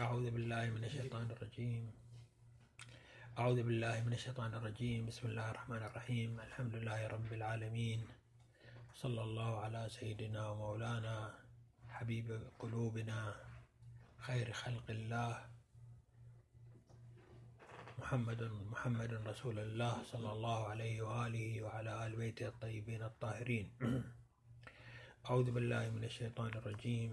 أعوذ بالله من الشيطان الرجيم. أعوذ بالله من الشيطان الرجيم. بسم الله الرحمن الرحيم. الحمد لله رب العالمين. صلى الله على سيدنا ومولانا. حبيب قلوبنا. خير خلق الله. محمد محمد رسول الله صلى الله عليه وآله وعلى آل بيته الطيبين الطاهرين. أعوذ بالله من الشيطان الرجيم.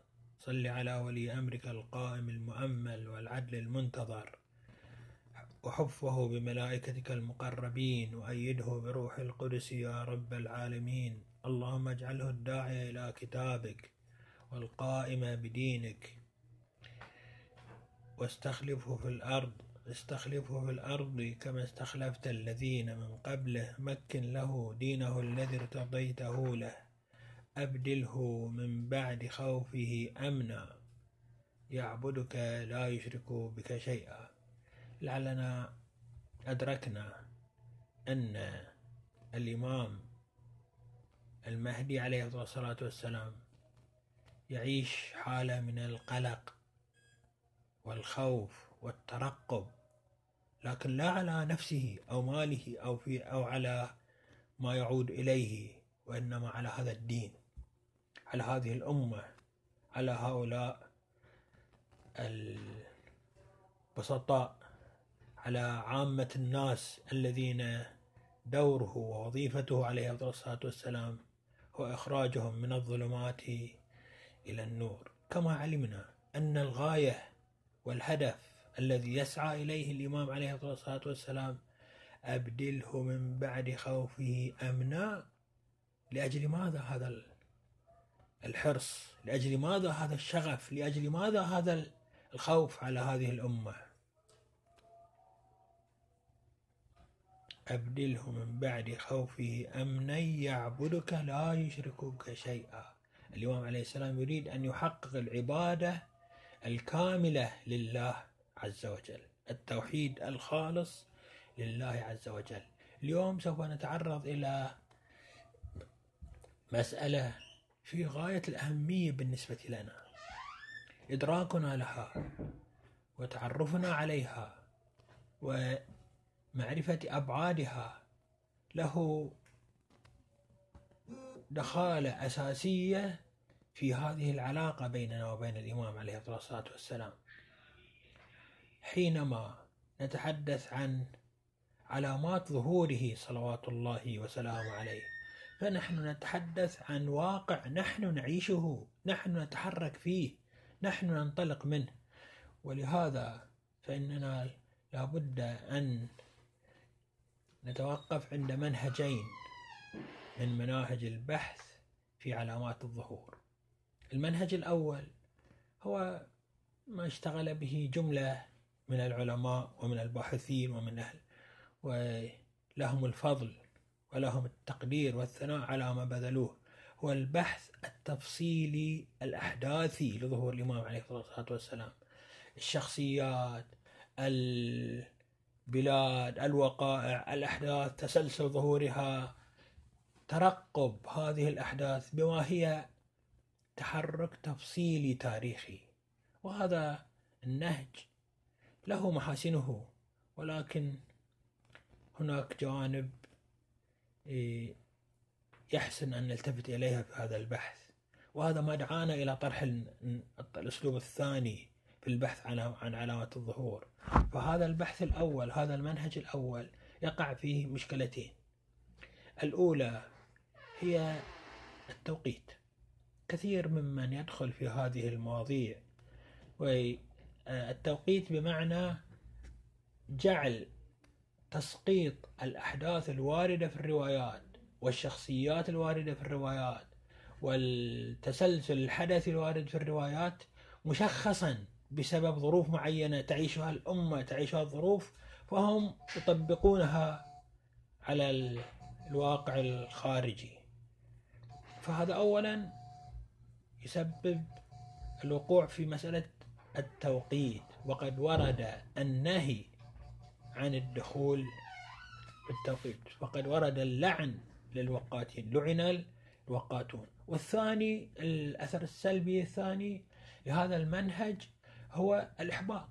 صل على ولي أمرك القائم المؤمل والعدل المنتظر وحفه بملائكتك المقربين وأيده بروح القدس يا رب العالمين. اللهم اجعله الداعي إلى كتابك والقائم بدينك. واستخلفه في الأرض استخلفه في الأرض كما استخلفت الذين من قبله. مكن له دينه الذي ارتضيته له. أبدله من بعد خوفه أمنا. يعبدك لا يشرك بك شيئا. لعلنا أدركنا أن الإمام المهدي عليه الصلاة والسلام يعيش حالة من القلق والخوف والترقب لكن لا على نفسه أو ماله أو في أو على ما يعود إليه وإنما على هذا الدين. على هذه الأمة على هؤلاء البسطاء على عامة الناس الذين دوره ووظيفته عليه الصلاة والسلام هو إخراجهم من الظلمات إلى النور. كما علمنا أن الغاية والهدف الذي يسعى إليه الإمام عليه الصلاة والسلام أبدله من بعد خوفه أمنا لأجل ماذا هذا الحرص لأجل ماذا هذا الشغف؟ لأجل ماذا هذا الخوف على هذه الأمة؟ أبدله من بعد خوفه أمنا يعبدك لا يشرك بك شيئا. الإمام عليه السلام يريد أن يحقق العبادة الكاملة لله عز وجل التوحيد الخالص لله عز وجل. اليوم سوف نتعرض إلى مسألة في غاية الأهمية بالنسبة لنا. إدراكنا لها وتعرفنا عليها ومعرفة أبعادها له دخالة أساسية في هذه العلاقة بيننا وبين الإمام عليه الصلاة والسلام. حينما نتحدث عن علامات ظهوره صلوات الله وسلامه عليه فنحن نتحدث عن واقع نحن نعيشه نحن نتحرك فيه نحن ننطلق منه. ولهذا فإننا لابد أن نتوقف عند منهجين من مناهج البحث في علامات الظهور. المنهج الأول هو ما اشتغل به جملة من العلماء ومن الباحثين ومن أهل ولهم الفضل ولهم التقدير والثناء على ما بذلوه. هو البحث التفصيلي الأحداثي لظهور الإمام عليه الصلاة والسلام. الشخصيات البلاد الوقائع الأحداث تسلسل ظهورها ترقب هذه الأحداث بما هي تحرك تفصيلي تاريخي. وهذا النهج له محاسنه ولكن هناك جوانب يحسن أن نلتفت إليها في هذا البحث. وهذا ما دعانا إلى طرح الأسلوب الثاني في البحث عن عن علامات الظهور. فهذا البحث الأول هذا المنهج الأول يقع فيه مشكلتين. الأولى هي التوقيت. كثير ممن يدخل في هذه المواضيع والتوقيت بمعنى جعل تسقيط الأحداث الواردة في الروايات والشخصيات الواردة في الروايات والتسلسل الحدثي الوارد في الروايات مشخصا بسبب ظروف معينة تعيشها الأمة تعيشها الظروف فهم يطبقونها على الواقع الخارجي. فهذا أولا يسبب الوقوع في مسألة التوقيت. وقد ورد النهي عن الدخول بالتوقيت. وقد ورد اللعن للوقاتين لعن الوقاتون. والثاني الأثر السلبي الثاني لهذا المنهج هو الإحباط.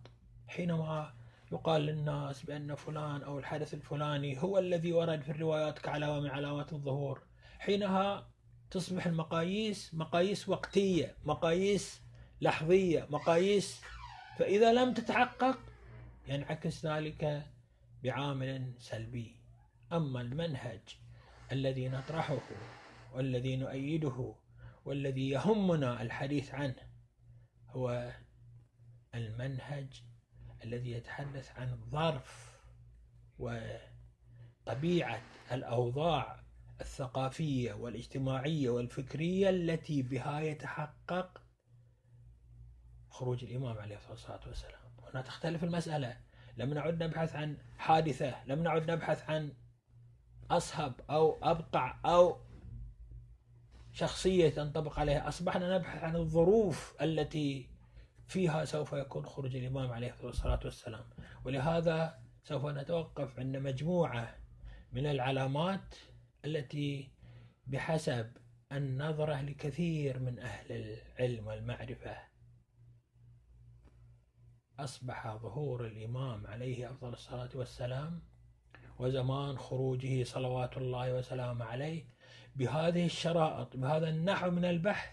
حينما يقال للناس بأن فلان أو الحدث الفلاني هو الذي ورد في الروايات كعلامة من علامات الظهور. حينها تصبح المقاييس مقاييس وقتية مقاييس لحظية مقاييس. فإذا لم تتحقق ينعكس ذلك بعامل سلبي. أما المنهج الذي نطرحه والذي نؤيده والذي يهمنا الحديث عنه هو المنهج الذي يتحدث عن ظرف وطبيعة الأوضاع الثقافية والاجتماعية والفكرية التي بها يتحقق خروج الإمام عليه الصلاة والسلام. هنا تختلف المسألة. لم نعد نبحث عن حادثة لم نعد نبحث عن أصهب أو أبقع أو شخصية تنطبق عليها أصبحنا نبحث عن الظروف التي فيها سوف يكون خروج الإمام عليه الصلاة والسلام. ولهذا سوف نتوقف عند مجموعة من العلامات التي بحسب النظرة لكثير من أهل العلم والمعرفة. أصبح ظهور الإمام عليه أفضل الصلاة والسلام وزمان خروجه صلوات الله وسلامه عليه بهذه الشرائط بهذا النحو من البحث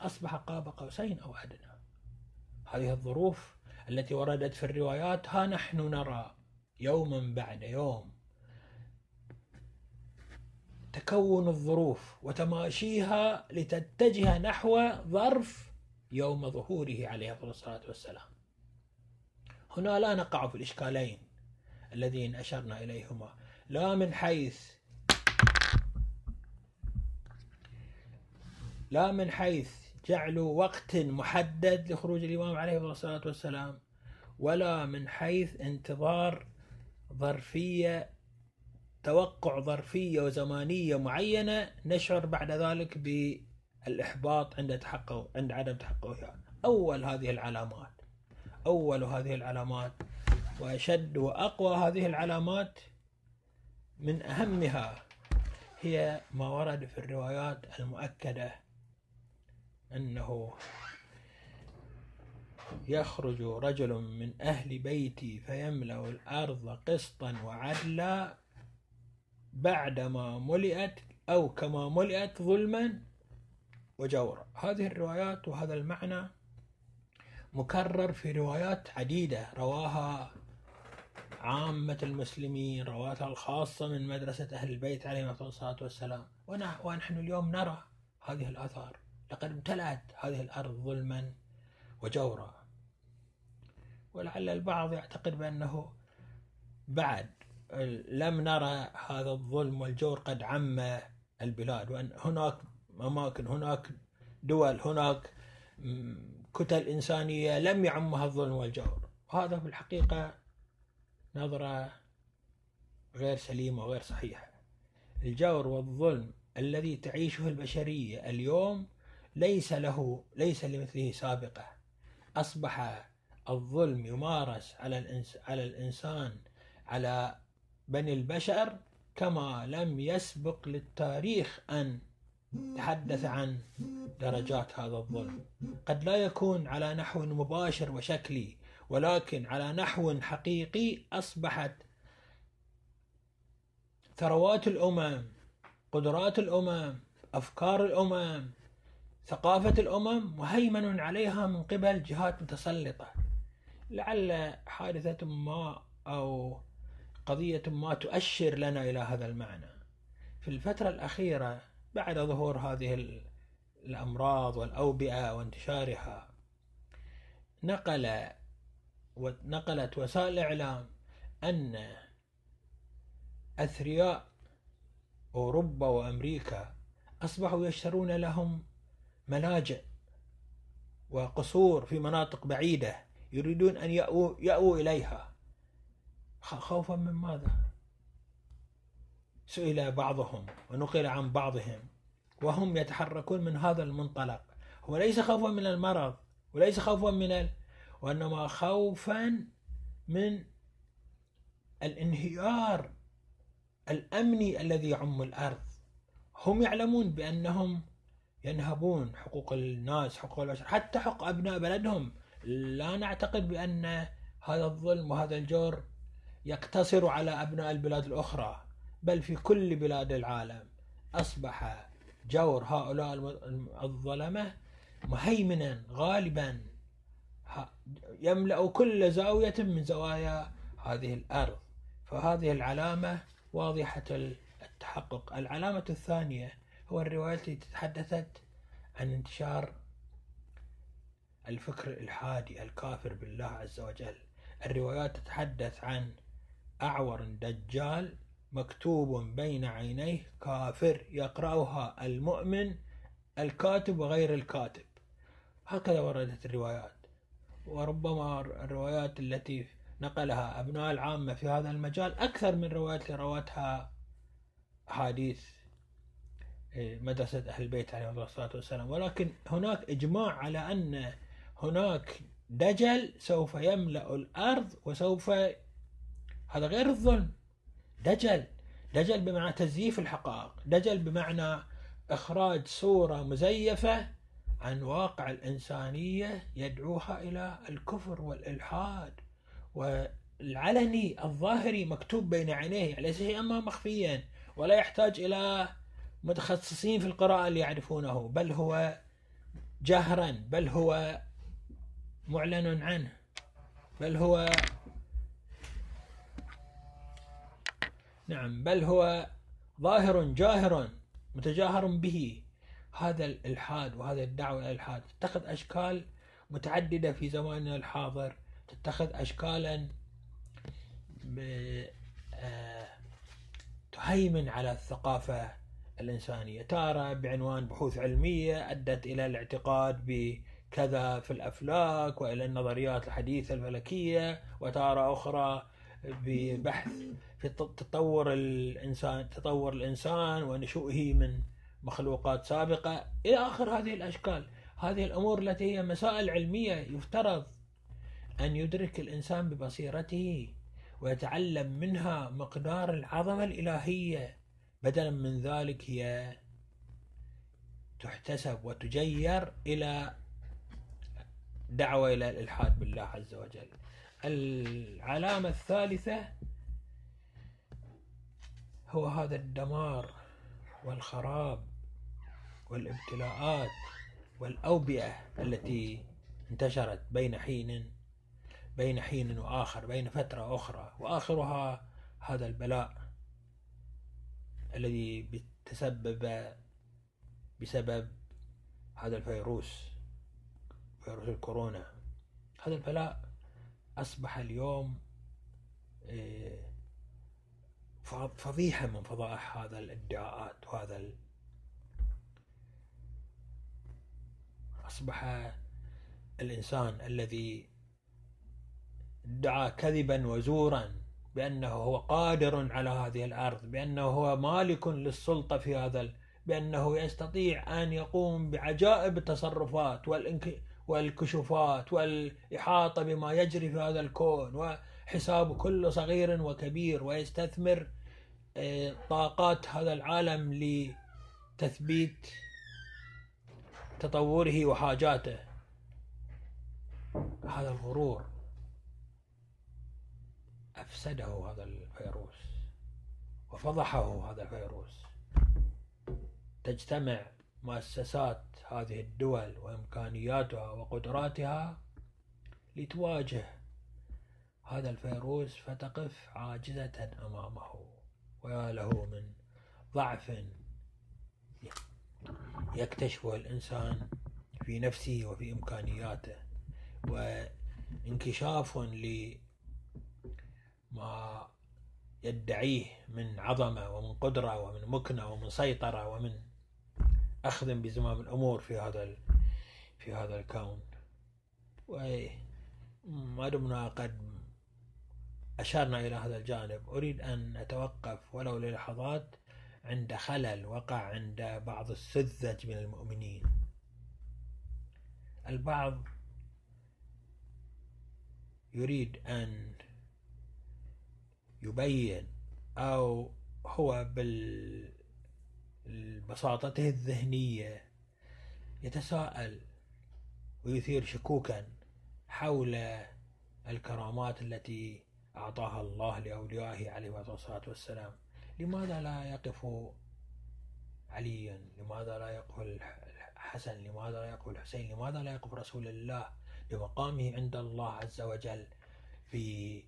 أصبح قاب قوسين أو أدنى. هذه الظروف التي وردت في الروايات ها نحن نرى يوما بعد يوم. تكون الظروف وتماشيها لتتجه نحو ظرف يوم ظهوره عليه الصلاة والسلام. هنا لا نقع في الإشكالين الذين أشرنا إليهما. لا من حيث لا من حيث جعلوا وقت محدد لخروج الإمام عليه الصلاة والسلام ولا من حيث انتظار ظرفية توقع ظرفية وزمانية معينة نشعر بعد ذلك بالإحباط عند تحقق عند عدم تحققها. أول هذه العلامات. أول هذه العلامات وأشد وأقوى هذه العلامات من أهمها هي ما ورد في الروايات المؤكدة أنه يخرج رجل من أهل بيتي فيملأ الأرض قسطا وعدلا بعدما ملئت أو كما ملئت ظلما وجورا. هذه الروايات وهذا المعنى مكرر في روايات عديدة. رواها عامة المسلمين رواتها الخاصة من مدرسة أهل البيت عليهم الصلاة والسلام. ونحن اليوم نرى هذه الآثار. لقد امتلأت هذه الأرض ظلما وجورا. ولعل البعض يعتقد بأنه بعد لم نرى هذا الظلم والجور قد عم البلاد. وأن هناك أماكن هناك دول هناك كتل إنسانية لم يعمها الظلم والجور. وهذا في الحقيقة نظرة غير سليمة وغير صحيحة. الجور والظلم الذي تعيشه البشرية اليوم ليس له ليس لمثله سابقة. أصبح الظلم يمارس على الإنس على الإنسان على بني البشر كما لم يسبق للتاريخ أن تحدث عن درجات هذا الظلم. قد لا يكون على نحو مباشر وشكلي ولكن على نحو حقيقي أصبحت ثروات الأمم قدرات الأمم أفكار الأمم ثقافة الأمم مهيمن عليها من قبل جهات متسلطة. لعل حادثة ما أو قضية ما تؤشر لنا إلى هذا المعنى. في الفترة الأخيرة بعد ظهور هذه الأمراض والأوبئة وانتشارها نقل ونقلت وسائل الإعلام أن أثرياء أوروبا وأمريكا أصبحوا يشترون لهم ملاجئ وقصور في مناطق بعيدة يريدون أن يأووا, يأووا إليها. خوفا من ماذا؟ سئل بعضهم ونقل عن بعضهم وهم يتحركون من هذا المنطلق. هو ليس خوفا من المرض وليس خوفا من ال... وإنما خوفا من الانهيار الأمني الذي يعم الأرض. هم يعلمون بأنهم ينهبون حقوق الناس حقوق البشر حتى حق أبناء بلدهم. لا نعتقد بأن هذا الظلم وهذا الجور يقتصر على أبناء البلاد الأخرى. بل في كل بلاد العالم. أصبح جور هؤلاء الظلمة مهيمنا غالبا. يملأ كل زاوية من زوايا هذه الأرض. فهذه العلامة واضحة التحقق. العلامة الثانية هو الروايات التي تحدثت عن انتشار الفكر الإلحادي الكافر بالله عز وجل. الروايات تتحدث عن أعور دجال مكتوب بين عينيه كافر يقرأها المؤمن الكاتب وغير الكاتب. هكذا وردت الروايات. وربما الروايات التي نقلها أبناء العامة في هذا المجال أكثر من روايات اللي روتها أحاديث إيه، مدرسة أهل البيت عليهم الصلاة والسلام. ولكن هناك إجماع على أن هناك دجل سوف يملأ الأرض وسوف هذا غير الظلم. دجل دجل بمعنى تزييف الحقائق دجل بمعنى إخراج صورة مزيفة عن واقع الإنسانية يدعوها إلى الكفر والإلحاد. والعلني الظاهري مكتوب بين عينيه يعني ليس شيئا ما مخفيا ولا يحتاج إلى متخصصين في القراءة ليعرفونه بل هو جهرا بل هو معلن عنه بل هو نعم بل هو ظاهر جاهر متجاهر به. هذا الإلحاد وهذا الدعوة إلى الإلحاد تتخذ أشكال متعددة في زماننا الحاضر تتخذ أشكالا آه، تهيمن على الثقافة الإنسانية. تارة بعنوان بحوث علمية أدت إلى الاعتقاد بكذا في الأفلاك وإلى النظريات الحديثة الفلكية وتارة أخرى ببحث في تطور الإنسان تطور الإنسان ونشوئه من مخلوقات سابقة. إلى آخر هذه الأشكال هذه الأمور التي هي مسائل علمية يفترض أن يدرك الإنسان ببصيرته ويتعلم منها مقدار العظمة الإلهية. بدلا من ذلك هي تحتسب وتجير إلى دعوة إلى الإلحاد بالله عز وجل. العلامة الثالثة هو هذا الدمار والخراب والابتلاءات والأوبئة التي انتشرت بين حين بين حين وآخر بين فترة أخرى وآخرها هذا البلاء الذي تسبب بسبب هذا الفيروس فيروس الكورونا. هذا البلاء أصبح اليوم آه، فضيحة من فضائح هذا الإدعاءات وهذا ال... أصبح الإنسان الذي ادعى كذبا وزورا بأنه هو قادر على هذه الأرض بأنه هو مالك للسلطة في هذا بأنه يستطيع أن يقوم بعجائب التصرفات والكشوفات والإحاطة بما يجري في هذا الكون وحساب كل صغير وكبير ويستثمر آه، طاقات هذا العالم لتثبيت تطوره وحاجاته. هذا الغرور أفسده هذا الفيروس وفضحه هذا الفيروس. تجتمع مؤسسات هذه الدول وإمكانياتها وقدراتها لتواجه هذا الفيروس فتقف عاجزة أمامه ويا له من ضعف يكتشفه الإنسان في نفسه وفي إمكانياته وانكشاف لما يدعيه من عظمة ومن قدرة ومن مكنة ومن سيطرة ومن أخذ بزمام الأمور في هذا في هذا الكون ما دمنا قد أشرنا إلى هذا الجانب. أريد أن أتوقف ولو للحظات عند خلل وقع عند بعض السذج من المؤمنين. البعض يريد أن يبين أو هو ببساطته الذهنية يتساءل ويثير شكوكا حول الكرامات التي أعطاها الله لأوليائه عليه الصلاة والسلام. لماذا لا يقف عليا؟ لماذا لا يقف الحسن؟ لماذا لا يقف الحسين؟ لماذا لا يقف رسول الله بمقامه عند الله عز وجل في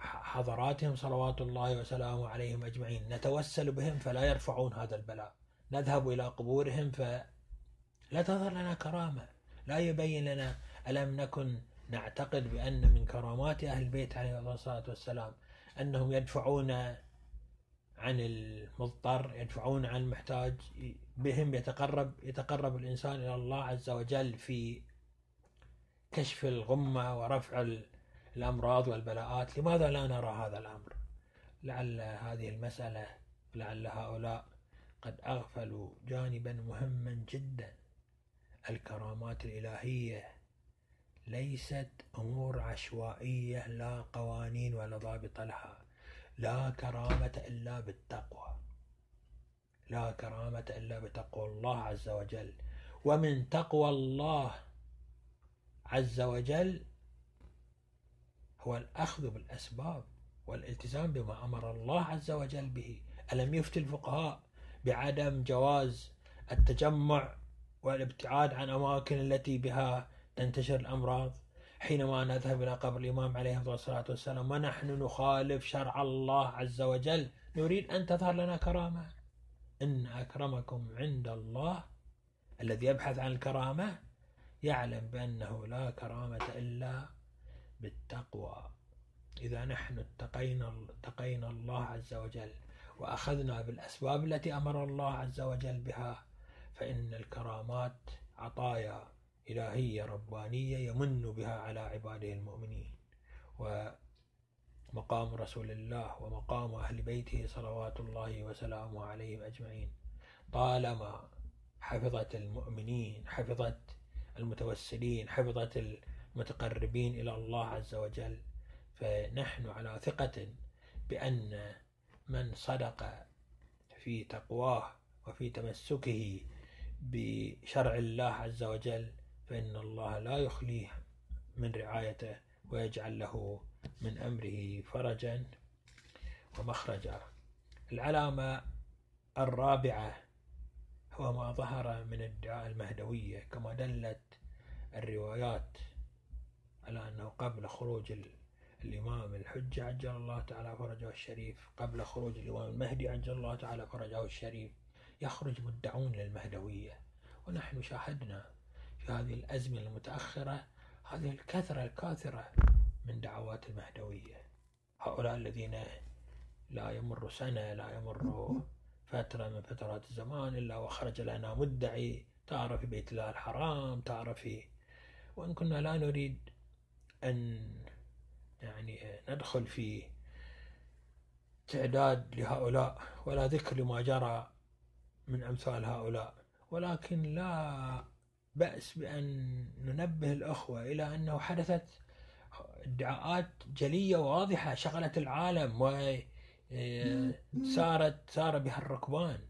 حضراتهم صلوات الله وسلامه عليهم أجمعين. نتوسل بهم فلا يرفعون هذا البلاء. نذهب إلى قبورهم فلا تظهر لنا كرامة. لا يبين لنا ألم نكن نعتقد بأن من كرامات أهل البيت عليه الصلاة والسلام أنهم يدفعون عن المضطر يدفعون عن المحتاج بهم يتقرب يتقرب الإنسان إلى الله عز وجل في كشف الغمة ورفع الأمراض والبلاءات. لماذا لا نرى هذا الأمر؟ لعل هذه المسألة لعل هؤلاء قد أغفلوا جانبا مهما جدا. الكرامات الإلهية ليست أمور عشوائية لا قوانين ولا ضابط لها. لا كرامة إلا بالتقوى. لا كرامة إلا بتقوى الله عز وجل. ومن تقوى الله عز وجل هو الأخذ بالأسباب والالتزام بما أمر الله عز وجل به. ألم يفتي الفقهاء بعدم جواز التجمع والابتعاد عن أماكن التي بها تنتشر الأمراض؟ حينما نذهب إلى قبر الإمام عليه الصلاة والسلام ونحن نخالف شرع الله عز وجل نريد أن تظهر لنا كرامة. إن أكرمكم عند الله الذي يبحث عن الكرامة يعلم بأنه لا كرامة إلا بالتقوى. إذا نحن اتقينا اتقينا الله عز وجل وأخذنا بالأسباب التي أمر الله عز وجل بها فإن الكرامات عطايا إلهية ربانية يمن بها على عباده المؤمنين. ومقام رسول الله ومقام أهل بيته صلوات الله وسلامه عليهم أجمعين. طالما حفظت المؤمنين حفظت المتوسلين حفظت المتقربين إلى الله عز وجل فنحن على ثقة بأن من صدق في تقواه وفي تمسكه بشرع الله عز وجل فإن الله لا يخليه من رعايته ويجعل له من أمره فرجا ومخرجا. العلامة الرابعة هو ما ظهر من ادعاء المهدوية كما دلت الروايات على أنه قبل خروج الإمام الحجة عجل الله تعالى فرجه الشريف. قبل خروج الإمام المهدي عجل الله تعالى فرجه الشريف. يخرج مدعون للمهدوية. ونحن شاهدنا في هذه الأزمنة المتأخرة هذه الكثرة الكاثرة من دعوات المهدوية. هؤلاء الذين لا يمر سنة لا يمر فترة من فترات الزمان إلا وخرج لنا مدعي. تعرف بيت الله الحرام تعرف في وإن كنا لا نريد أن يعني ندخل في تعداد لهؤلاء ولا ذكر لما جرى من أمثال هؤلاء. ولكن لا بأس بأن ننبه الأخوة إلى أنه حدثت ادعاءات جلية واضحة شغلت العالم وسارت سار بها الركبان.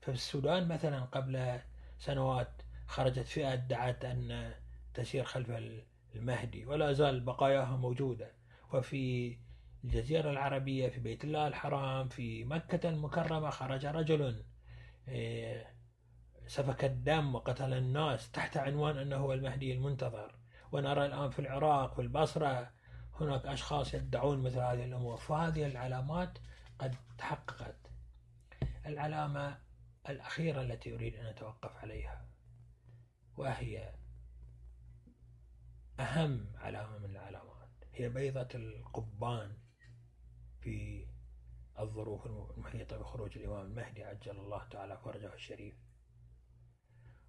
ففي السودان مثلا قبل سنوات خرجت فئة ادعت أن تسير خلف المهدي ولا زال بقاياها موجودة. وفي الجزيرة العربية في بيت الله الحرام في مكة المكرمة خرج رجل إيه، سفك الدم وقتل الناس تحت عنوان أنه هو المهدي المنتظر. ونرى الآن في العراق في البصرة هناك أشخاص يدعون مثل هذه الأمور. فهذه العلامات قد تحققت. العلامة الأخيرة التي أريد أن أتوقف عليها وهي أهم علامة من العلامات هي بيضة القبان في الظروف المحيطة بخروج الإمام المهدي عجل الله تعالى فرجه الشريف.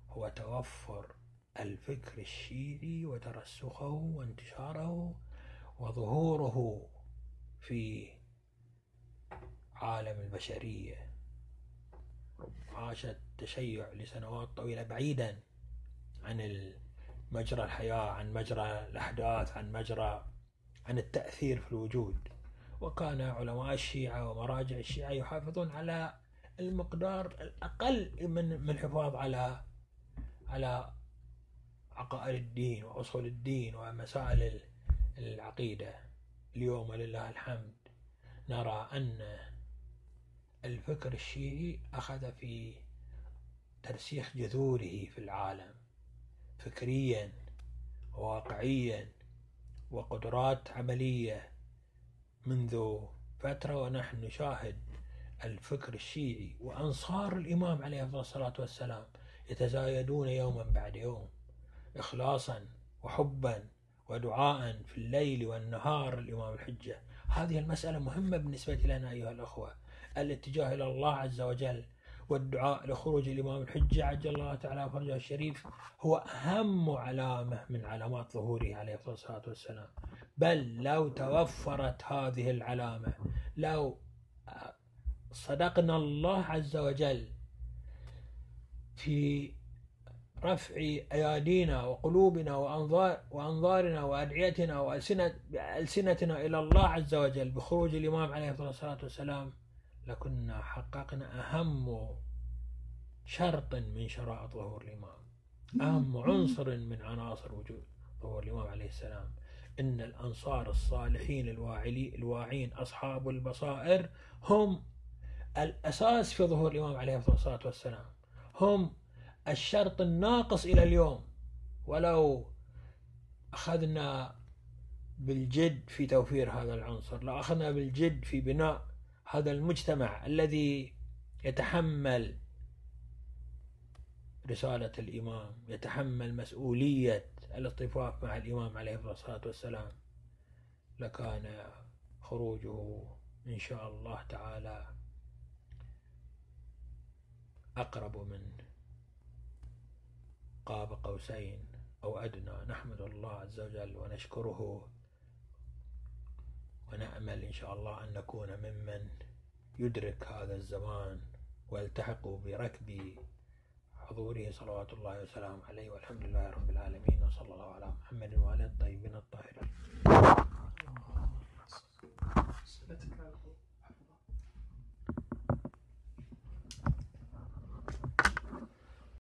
هو توفر الفكر الشيعي وترسخه وانتشاره وظهوره في عالم البشرية. عاش التشيع لسنوات طويلة بعيدا عن مجرى الحياة عن مجرى الأحداث عن مجرى عن التأثير في الوجود. وكان علماء الشيعة ومراجع الشيعة يحافظون على المقدار الأقل من من الحفاظ على على عقائد الدين وأصول الدين ومسائل العقيدة. اليوم ولله الحمد نرى أن الفكر الشيعي أخذ في ترسيخ جذوره في العالم. فكريا وواقعيا وقدرات عملية منذ فترة ونحن نشاهد الفكر الشيعي وأنصار الإمام عليه الصلاة والسلام يتزايدون يوما بعد يوم إخلاصا وحبا ودعاء في الليل والنهار الإمام الحجة. هذه المسألة مهمة بالنسبة لنا أيها الأخوة الاتجاه إلى الله عز وجل. والدعاء لخروج الإمام الحجة عجل الله تعالى فرجه الشريف هو أهم علامة من علامات ظهوره عليه الصلاة والسلام. بل لو توفرت هذه العلامة لو صدقنا الله عز وجل في رفع أيادينا وقلوبنا وأنظار وأنظارنا وأدعيتنا وألسنتنا إلى الله عز وجل بخروج الإمام عليه الصلاة والسلام لكنا حققنا أهم شرط من شرائط ظهور الإمام. أهم عنصر من عناصر وجود ظهور الإمام عليه السلام. إن الأنصار الصالحين الواعين أصحاب البصائر هم الأساس في ظهور الإمام عليه الصلاة والسلام. هم الشرط الناقص إلى اليوم. ولو أخذنا بالجد في توفير هذا العنصر لو أخذنا بالجد في بناء هذا المجتمع الذي يتحمل رسالة الإمام يتحمل مسؤولية الاصطفاف مع الإمام عليه الصلاة والسلام. لكان خروجه إن شاء الله تعالى أقرب من قاب قوسين أو أدنى. نحمد الله عز وجل ونشكره ونأمل إن شاء الله أن نكون ممن يدرك هذا الزمان ويلتحق بركب حضوره صلوات الله وسلامه عليه والحمد لله رب العالمين وصلى الله على محمد وعلى الطيبين الطاهرين.